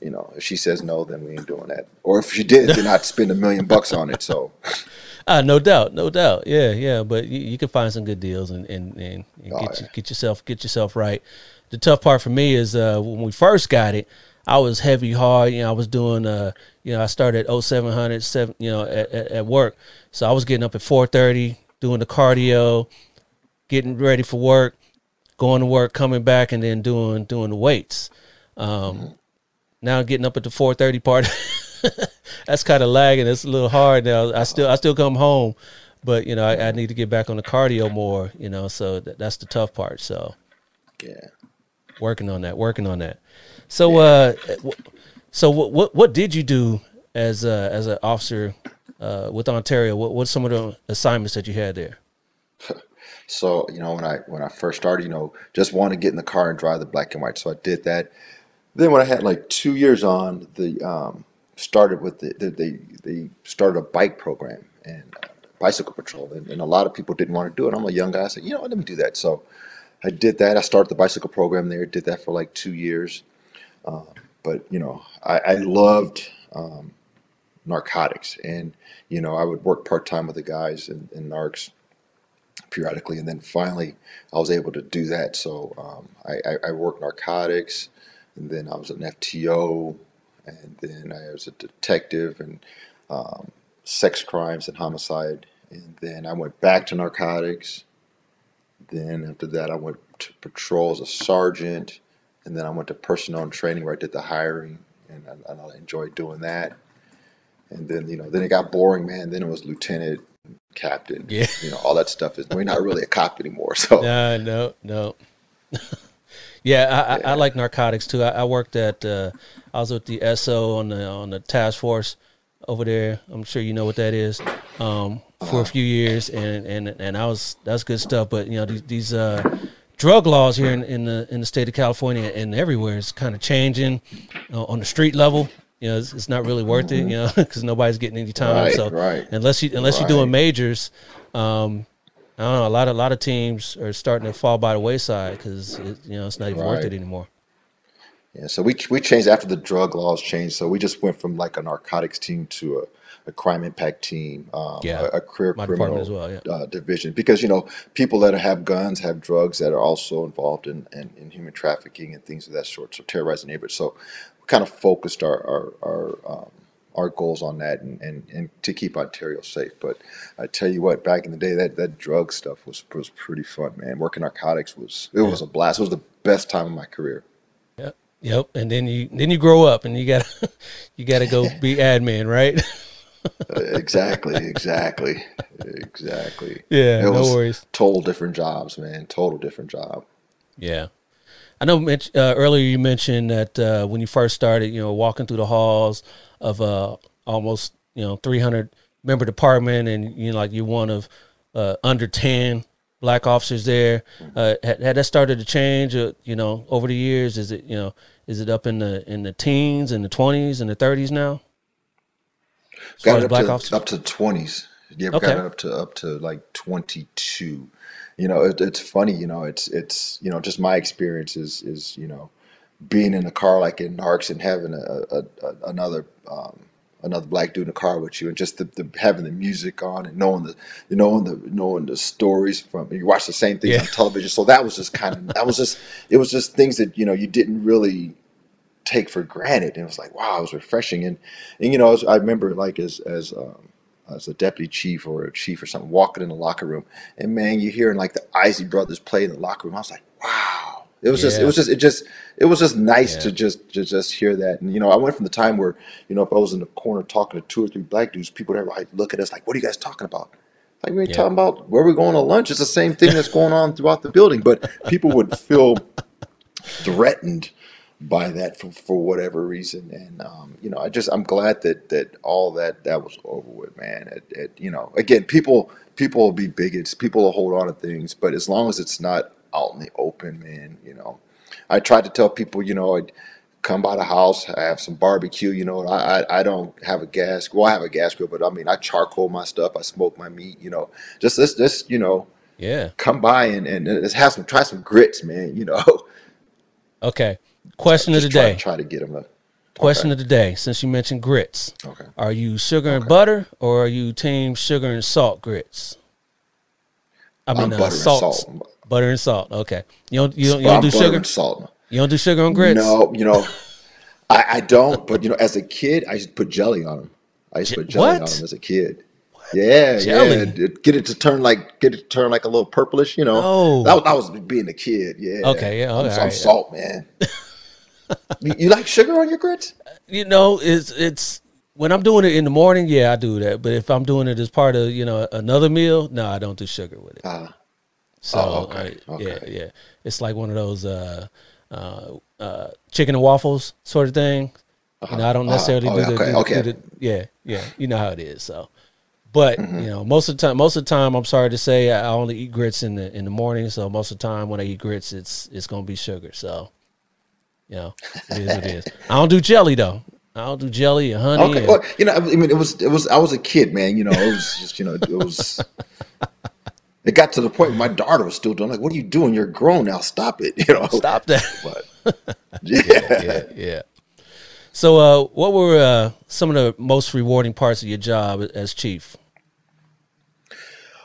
you know, if she says no, then we ain't doing that. Or if she did, then I'd spend a million bucks on it. So, Ah, no doubt, no doubt. Yeah, yeah. But you, you can find some good deals and and, and, and Oh, get yeah. you, get yourself get yourself right. The tough part for me is uh, when we first got it, I was heavy hard. You know, I was doing uh, you know, I started at 0700, seven, you know, at, at, at work. So I was getting up at four thirty, doing the cardio, getting ready for work, going to work, coming back, and then doing doing the weights. Um, Now getting up at the four thirty part, that's kind of lagging. It's a little hard now. I still I still come home, but you know I, I need to get back on the cardio more. You know, so that, that's the tough part. So yeah. working on that, working on that. So uh, so what what what did you do as a, as an officer uh, with Ontario? What what's some of the assignments that you had there? So, you know, when I when I first started, you know, just want to get in the car and drive the black and white. So I did that. Then when I had like two years on, the um, started with the, the they they started a bike program and uh, bicycle patrol, and, and a lot of people didn't want to do it. I'm a young guy. I said, you know, let me do that. So I did that. I started the bicycle program there. Did that for like two years. But you know, I, I loved um, narcotics, and you know, I would work part time with the guys in, in narcs periodically, and then finally I was able to do that. So um, I, I, I worked narcotics, and then I was an FTO, and then I was a detective, and um, sex crimes and homicide, and then I went back to narcotics. Then after that, I went to patrol as a sergeant, and then I went to personnel and training where I did the hiring, and I, and I enjoyed doing that. And then you know, then it got boring, man. Then it was lieutenant, captain, Yeah. you know, all that stuff is. We're not really a cop anymore, so No, no, no. yeah, I, I, I like narcotics too. I, I worked at uh, I was with the SO on the on the task force over there. I'm sure you know what that is. Um, for a uh, few years, and and and I was that's good stuff. But you know these these uh, drug laws here in, in the in the state of California and everywhere is kind of changing uh, on the street level. You know, it's, it's not really worth it. You know, because nobody's getting any time. right, So right, unless you unless you're doing majors, um, I don't know. A lot of a lot of teams are starting to fall by the wayside because you know it's not even worth it anymore. Yeah, so we we changed after the drug laws changed. So we just went from like a narcotics team to a, a crime impact team, um, Yeah, a, a career my department as criminal well. Yeah, uh, division, because you know people that have guns have drugs that are also involved in, in, in human trafficking and things of that sort. So terrorizing neighborhoods. So we kind of focused our our our, um, our goals on that and, and, and to keep Ontario safe. But I tell you what, back in the day, that, that drug stuff was was pretty fun, man. Working narcotics was it yeah, was a blast. It was the best time of my career. yep, yep. And then you then you grow up and you got to you got to go be admin, right? Exactly, exactly, exactly. yeah, It no was worries. total different jobs, man. Total different job. Yeah. I know Mitch, uh, earlier you mentioned that uh, when you first started, you know, walking through the halls of uh, almost, you know, 300 member department and, you know, like you're one of uh, under 10 black officers there. Uh, had, had that started to change, uh, you know, over the years? Is it, you know, is it up in the in the teens and the 20s and the 30s now as Got it up black to officers? up to twenties. Yeah, we got Okay. it up to up to like twenty two. You know, it, it's funny. You know, it's it's you know just my experience is is you know being in a car like in Narcs and having a, a, a another um, another black dude in a car with you and just the, the having the music on and knowing the you knowing the knowing the stories from you watch the same things Yeah. on television. So that was just kind of that was just it was just things that you know you didn't really take for granted. And it was like, wow, it was refreshing. And, and you know, as, I remember like as, as, um, as a deputy chief or a chief or something walking in the locker room and man, you hearing like the Isley brothers play in the locker room. I was like, wow. It was just, it was just, it just, it was just nice Yeah. to just, to just hear that. And, you know, I went from the time where, you know, if I was in the corner talking to two or three black dudes, people would like look at us like, what are you guys talking about? Like we ain't Yeah. talking about where we're going to lunch. It's the same thing that's going on throughout the building, but people would feel threatened by that for, for whatever reason. And um, you know, I just I'm glad that that all that that was over with, man. It, it you know, again, people people will be bigots, people will hold on to things, but as long as it's not out in the open, man, you know. I tried to tell people, you know, I'd come by the house, I have some barbecue, you know, I, I I don't have a gas well, I have a gas grill, but I mean I charcoal my stuff, I smoke my meat, you know. Just this this, you know, Yeah. come by and, and let's have some try some grits, man, you know. Okay. Question of the try day. try to get them to Question okay. of the day. Since you mentioned grits, Okay. are you sugar and butter or are you team sugar and salt grits? I mean, I'm uh, butter and salt, salt. butter and salt. Okay. You don't you don't you don't I'm do sugar. and salt. You don't do sugar on grits. No, you know, I, I don't. But you know, as a kid, I used to put jelly on them. I used to put jelly on them as a kid. Yeah, yeah. Jelly? d- Get it to turn like get it to turn like a little purplish. You know, oh. that, was- that was being a kid. Yeah. Okay, yeah, I'm, okay, I'm right. salt, man. you, you like sugar on your grits? You know, it's it's when I'm doing it in the morning. Yeah, I do that. But if I'm doing it as part of you know another meal, no, I don't do sugar with it. Ah, So oh, okay, uh, yeah, okay. yeah, it's like one of those uh, uh, uh, chicken and waffles sort of thing. You know, I don't Uh, necessarily oh, do, the, okay, do, okay. do the yeah, yeah. You know how it is. So, but Mm-hmm. you know, most of the time, most of the time, I'm sorry to say, I only eat grits in the in the morning. So most of the time, when I eat grits, it's it's gonna be sugar. So, you know, it is what it is. I don't do jelly though. I don't do jelly and honey. Okay. and- Well, you know, I mean, it was it was I was a kid, man. You know, it was just you know, it was. It got to the point where my daughter was still doing like, "What are you doing? You're grown now. Stop it!" You know. Stop that. But yeah. yeah, yeah. So, uh, what were uh, some of the most rewarding parts of your job as chief?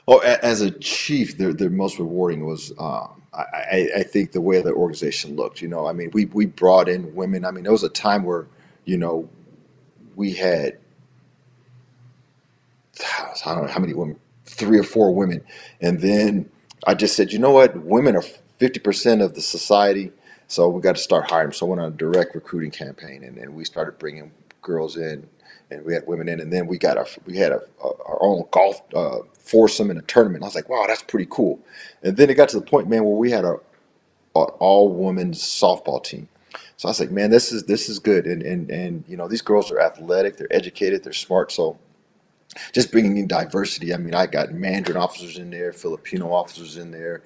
Oh, a- as a chief, the the most rewarding was um, I, I think the way the organization looked. You know, I mean, we we brought in women. I mean, there was a time where you know we had I don't know how many women, three or four women, and then I just said, you know what, women are fifty percent of the society, so we got to start hiring. So I went on a direct recruiting campaign, and, and we started bringing girls in, and we had women in, and then we got our we had a, a, our own golf uh, foursome in a tournament. I was like, wow, that's pretty cool. And then it got to the point, man, where we had a, a all women's softball team. So I was like, man, this is this is good, and and and you know these girls are athletic, they're educated, they're smart. So just bringing in diversity. I mean, I got Mandarin officers in there, Filipino officers in there,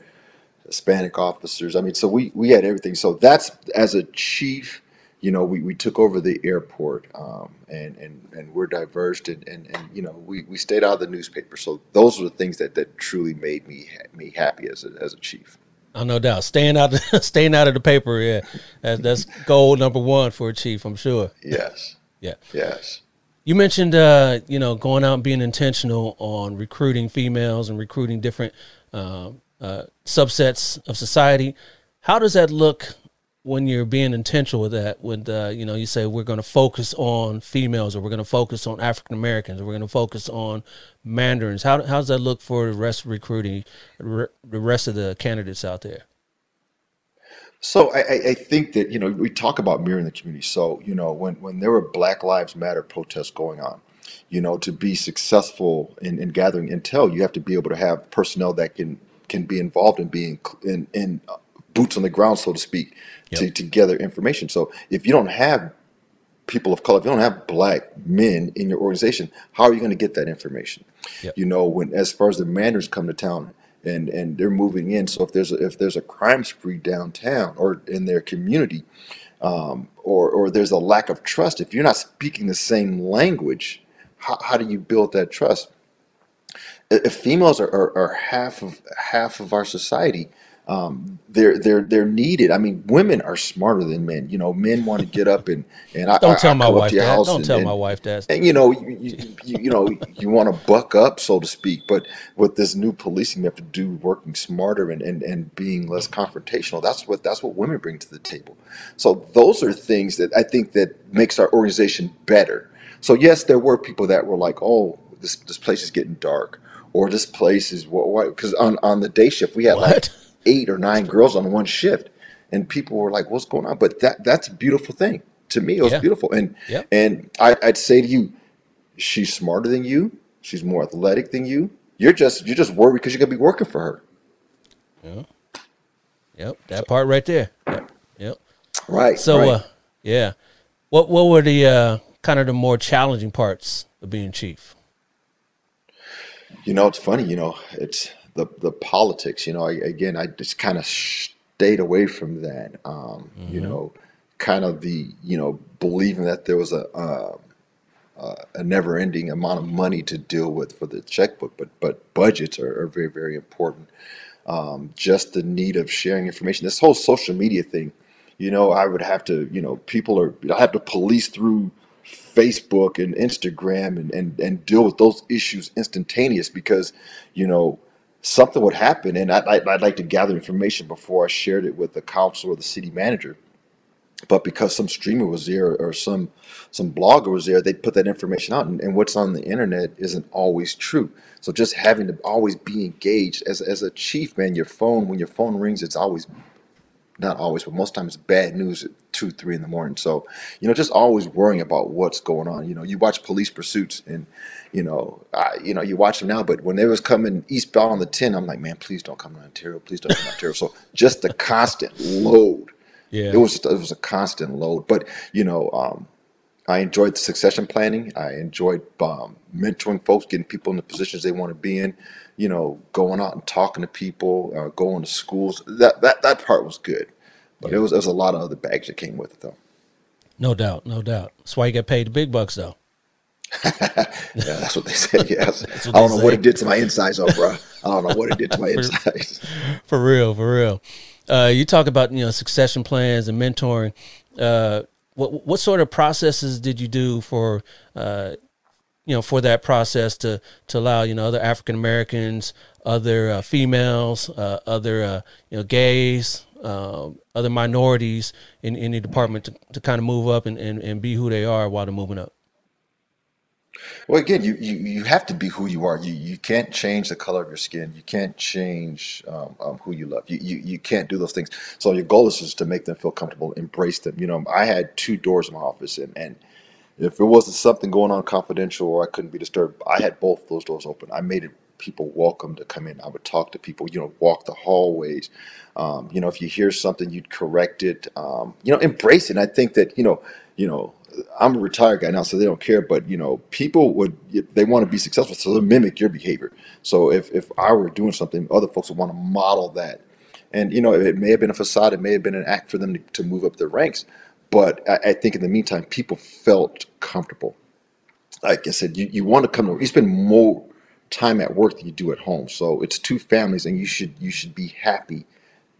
Hispanic officers. I mean, so we we had everything. So that's as a chief, you know, we, we took over the airport, um, and and and we're diverse, and, and and you know, we we stayed out of the newspaper. So those are the things that that truly made me me happy as a as a chief. Oh, no doubt. Staying out, staying out of the paper. Yeah, that's, that's goal number one for a chief. I'm sure. Yes. Yeah. Yes. You mentioned, uh, you know, going out and being intentional on recruiting females and recruiting different uh, uh, subsets of society. How does that look when you're being intentional with that? When uh, you know you say we're going to focus on females, or we're going to focus on African Americans, or we're going to focus on Mandarins. How how does that look for the rest recruiting, the rest of the candidates out there? So I, I think that you know we talk about mirroring the community. So you know when when there were Black Lives Matter protests going on, you know to be successful in, in gathering intel, you have to be able to have personnel that can can be involved in being in, in uh, boots on the ground, so to speak, to, Yep. to gather information. So if you don't have people of color, if you don't have black men in your organization, how are you going to get that information? Yep. You know, when as far as the Manders come to town and and they're moving in, so if there's a, if there's a crime spree downtown or in their community, um, or or there's a lack of trust, if you're not speaking the same language, how, how do you build that trust? if females are, are, are half of half of our society, um, they're they're they're needed. I mean, women are smarter than men. You know, men want to get up and and I, Don't I, tell I my wife that. Don't and, tell and, my wife that. and you know you, you, you know you want to buck up, so to speak. But with this new policing, you have to do working smarter and, and and being less confrontational. That's what that's what women bring to the table. So those are things that I think that makes our organization better. So yes, there were people that were like, oh, this this place is getting dark, or this place is what because on on the day shift we had like What? Eight or nine girls on one shift, and people were like, what's going on? But that that's a beautiful thing. To me, it was Yeah. beautiful, and Yep. and I, I'd say to you, she's smarter than you. She's more athletic than you. You're just you're just worried because you're gonna be working for her. Yeah. Yep, that part right there. Yep, yep. Right. So, right. uh, yeah, what what were the uh, kind of the more challenging parts of being chief? you know, it's funny. You know, it's the the politics. You know, I, again, I just kind of stayed away from that. Um, You know, kind of the you know believing that there was a. Uh, a never-ending amount of money to deal with for the checkbook, but but budgets are, are very very important. Um, just the need of sharing information. This whole social media thing, you know, I would have to, you know, people are I have to police through Facebook and Instagram and and and deal with those issues instantaneous because, you know, something would happen and I, I, I'd like to gather information before I shared it with the council or the city manager but because some streamer was there or some some blogger was there, they put that information out, and, and what's on the internet isn't always true. So just having to always be engaged as as a chief, man, your phone when your phone rings, it's always not always, but most times bad news at two, three in the morning. So, you know, just always worrying about what's going on. You know, you watch police pursuits and, you know, I, you know, you watch them now, but when they was coming eastbound on the 10, I'm like, man, please don't come to Ontario. Please don't come to Ontario. So just the constant load. Yeah, It was it was a constant load. But, you know, um, I enjoyed the succession planning. I enjoyed um, mentoring folks, getting people in the positions they want to be in. You know, going out and talking to people, uh, going to schools. That that that part was good, but it was there was a lot of other bags that came with it though. no doubt, no doubt. That's why you get paid the big bucks, though. Yeah, that's what they said. Yes, I don't know what it did to my insides, though, bro. I don't know what it did to my insides. For real, for real. Uh, you talk about you know succession plans and mentoring. Uh, what what sort of processes did you do for uh, you know for that process to to allow you know other African Americans, other uh, females, uh, other uh, you know gays, um, other minorities in in the department to, to kind of move up and, and, and be who they are while they're moving up. Well, again, you, you, you have to be who you are. You you can't change the color of your skin. You can't change um, um, who you love. You, you you can't do those things. So your goal is just to make them feel comfortable, embrace them. You know, I had two doors in my office, and and if it wasn't something going on confidential or I couldn't be disturbed, I had both those doors open. I made it people welcome to come in. I would talk to people, you know, walk the hallways. Um, you know, if you hear something, you'd correct it. Um, you know, embrace it. And I think that, you know, you know, I'm a retired guy now, so they don't care. But you know, people would they want to be successful, so they mimic your behavior. So if if I were doing something, other folks would want to model that. And you know, it may have been a facade, it may have been an act for them to, to move up their ranks. But I, I think in the meantime, people felt comfortable. Like I said, you, you want to come to work. You spend more time at work than you do at home. So it's two families, and you should you should be happy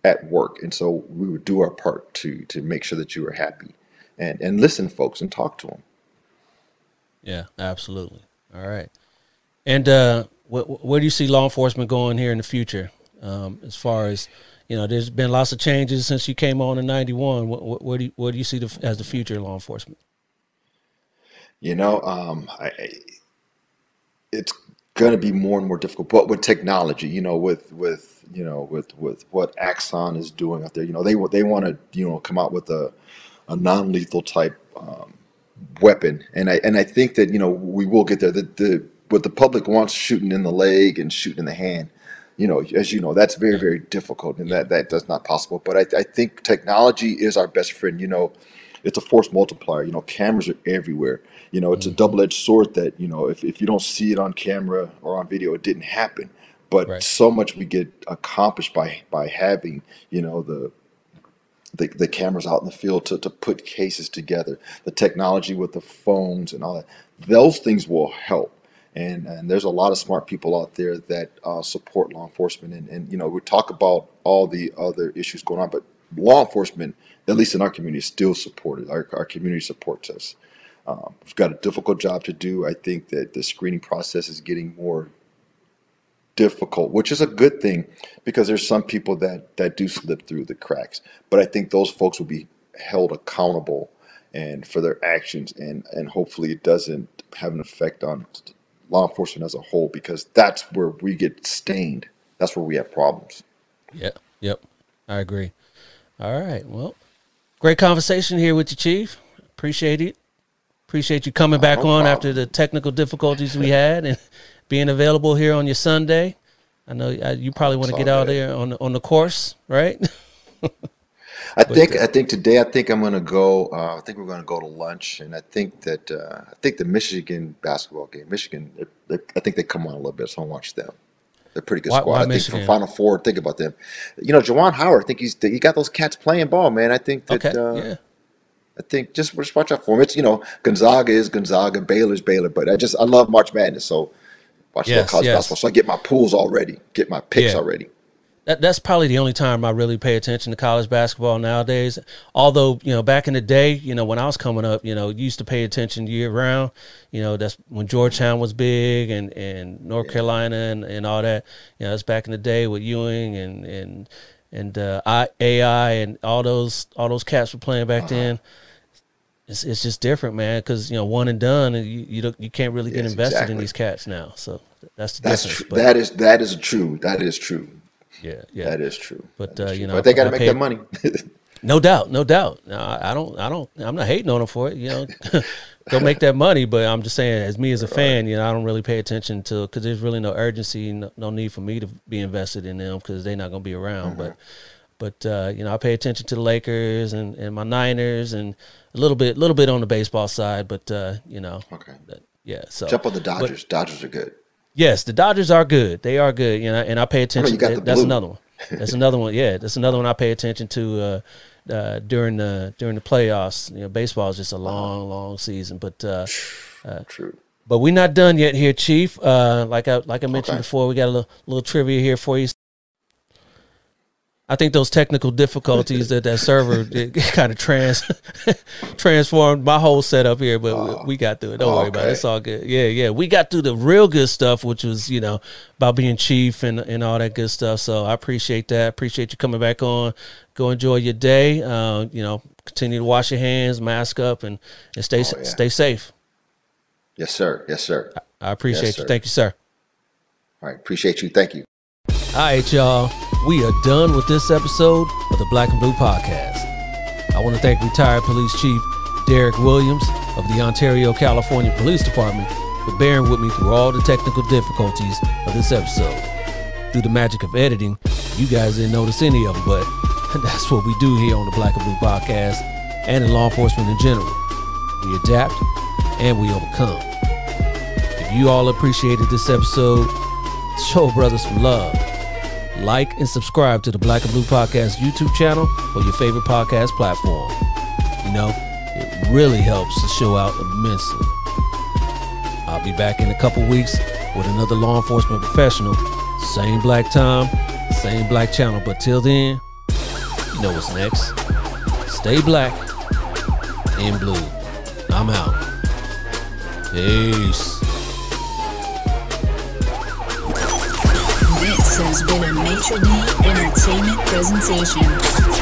at work. And so we would do our part to to make sure that you were happy and and listen to folks and talk to them. Yeah, absolutely. All right. And uh, wh- where do you see law enforcement going here in the future? Um, as far as you know, there's been lots of changes since you came on in '91. What, what, do you, what do you see the, as the future of law enforcement? You know, um, I, I- it's going to be more and more difficult. But with technology, you know, with with you know with with what Axon is doing out there, you know, they they want to you know come out with a a non-lethal type um, weapon, and I and I think that you know we will get there. The the what the public wants shooting in the leg and shooting in the hand, you know, as you know, that's very very difficult, and that that that's not possible. But I, I think technology is our best friend. You know, it's a force multiplier. You know, cameras are everywhere. You know, it's a double-edged sword that you know if if you don't see it on camera or on video, it didn't happen. But Right. so much we get accomplished by by having you know the the, the cameras out in the field to, to put cases together, the technology with the phones and all that, those things will help. And, and there's a lot of smart people out there that uh, support law enforcement. And, and, you know, we talk about all the other issues going on, but law enforcement, at least in our community, is still supported. Our, our community supports us. Um, we've got a difficult job to do. I think that the screening process is getting more difficult, which is a good thing because there's some people that that do slip through the cracks. But I think those folks will be held accountable and for their actions, and and hopefully it doesn't have an effect on law enforcement as a whole because that's where we get stained. That's where we have problems. Yep. Yep. I agree. All right. Well, great conversation here with you, Chief. Appreciate it. Appreciate you coming uh, back no on problem. after the technical difficulties we had and being available here on your Sunday. I know uh, you probably want to get out there on on the course, right? I think I think today I think I'm gonna go. Uh, I think we're gonna go to lunch, and I think that uh, I think the Michigan basketball game, Michigan, they, they, I think they come on a little bit, so I'll watch them. They're pretty good Why- squad. why I think Michigan? from Final Four. Think about them. You know, Juwan Howard. I think he's he got those cats playing ball, man. I think that. okay. Uh, yeah. I think just just watch out for him. It's you know Gonzaga is Gonzaga, Baylor's Baylor, but I just I love March Madness, so watch Yes, college yes. basketball. So I get my pools already, get my picks Yeah. already. That, that's probably the only time I really pay attention to college basketball nowadays. Although, you know, back in the day, you know, when I was coming up, you know, you used to pay attention year round. You know, that's when Georgetown was big and, and North Carolina and, and all that. You know, that's back in the day with Ewing and and and uh, AI and all those all those cats were playing back Uh-huh. then. It's, it's just different, man, because you know one and done, and you you, you can't really get Yes, invested in these cats now. So that's the That's difference. That is that is true. That is true. yeah, yeah. That is true. But, That is uh, you true. know, but they got to make paid- that money. No doubt, no doubt. No, I I don't, I don't, I'm not hating on them for it. You know, go make that money. But I'm just saying, as me as a fan, you know, I don't really pay attention to because there's really no urgency, no, no need for me to be invested in them because they're not going to be around. But, but uh, you know, I pay attention to the Lakers and, and my Niners and a little bit, little bit on the baseball side. But uh, you know, okay. that- yeah. So Jump on the Dodgers. Dodgers are good. Yes, the Dodgers are good. They are good. You know, and I pay attention. got that- that's blue. another one. That's another one. Yeah, that's another one I pay attention to uh, uh, during the during the playoffs. You know, baseball is just a long, long season. But uh, True. but we're not done yet here, Chief. Uh, like I like I mentioned Okay. before, we got a little, little trivia here for you. I think those technical difficulties that that server kind of trans transformed my whole setup here, but we- we got through it. Don't worry about it. It's all good. Yeah, yeah. We got through the real good stuff, which was you know about being chief and and all that good stuff. So I appreciate that. Appreciate you coming back on. Go enjoy your day. Uh, you know, continue to wash your hands, mask up, and and stay Oh, yeah. stay safe. Yes, sir. Yes, sir. I appreciate Yes, you. sir. Thank you, sir. All right. Appreciate you. Thank you. All right, y'all. We are done with this episode of the Black and Blue Podcast. I want to thank retired police chief Derek Williams of the Ontario, California Police Department for bearing with me through all the technical difficulties of this episode. Through the magic of editing, you guys didn't notice any of them, but that's what we do here on the Black and Blue Podcast and in law enforcement in general. We adapt and we overcome. If you all appreciated this episode, show brothers some love. Like and subscribe to the Black and Blue Podcast YouTube channel or your favorite podcast platform. You know, it really helps the show out immensely. I'll be back in a couple weeks with another law enforcement professional. Same black time, same black channel. But till then, you know what's next. Stay black and blue. I'm out. Peace. This has been a Maitre Entertainment presentation.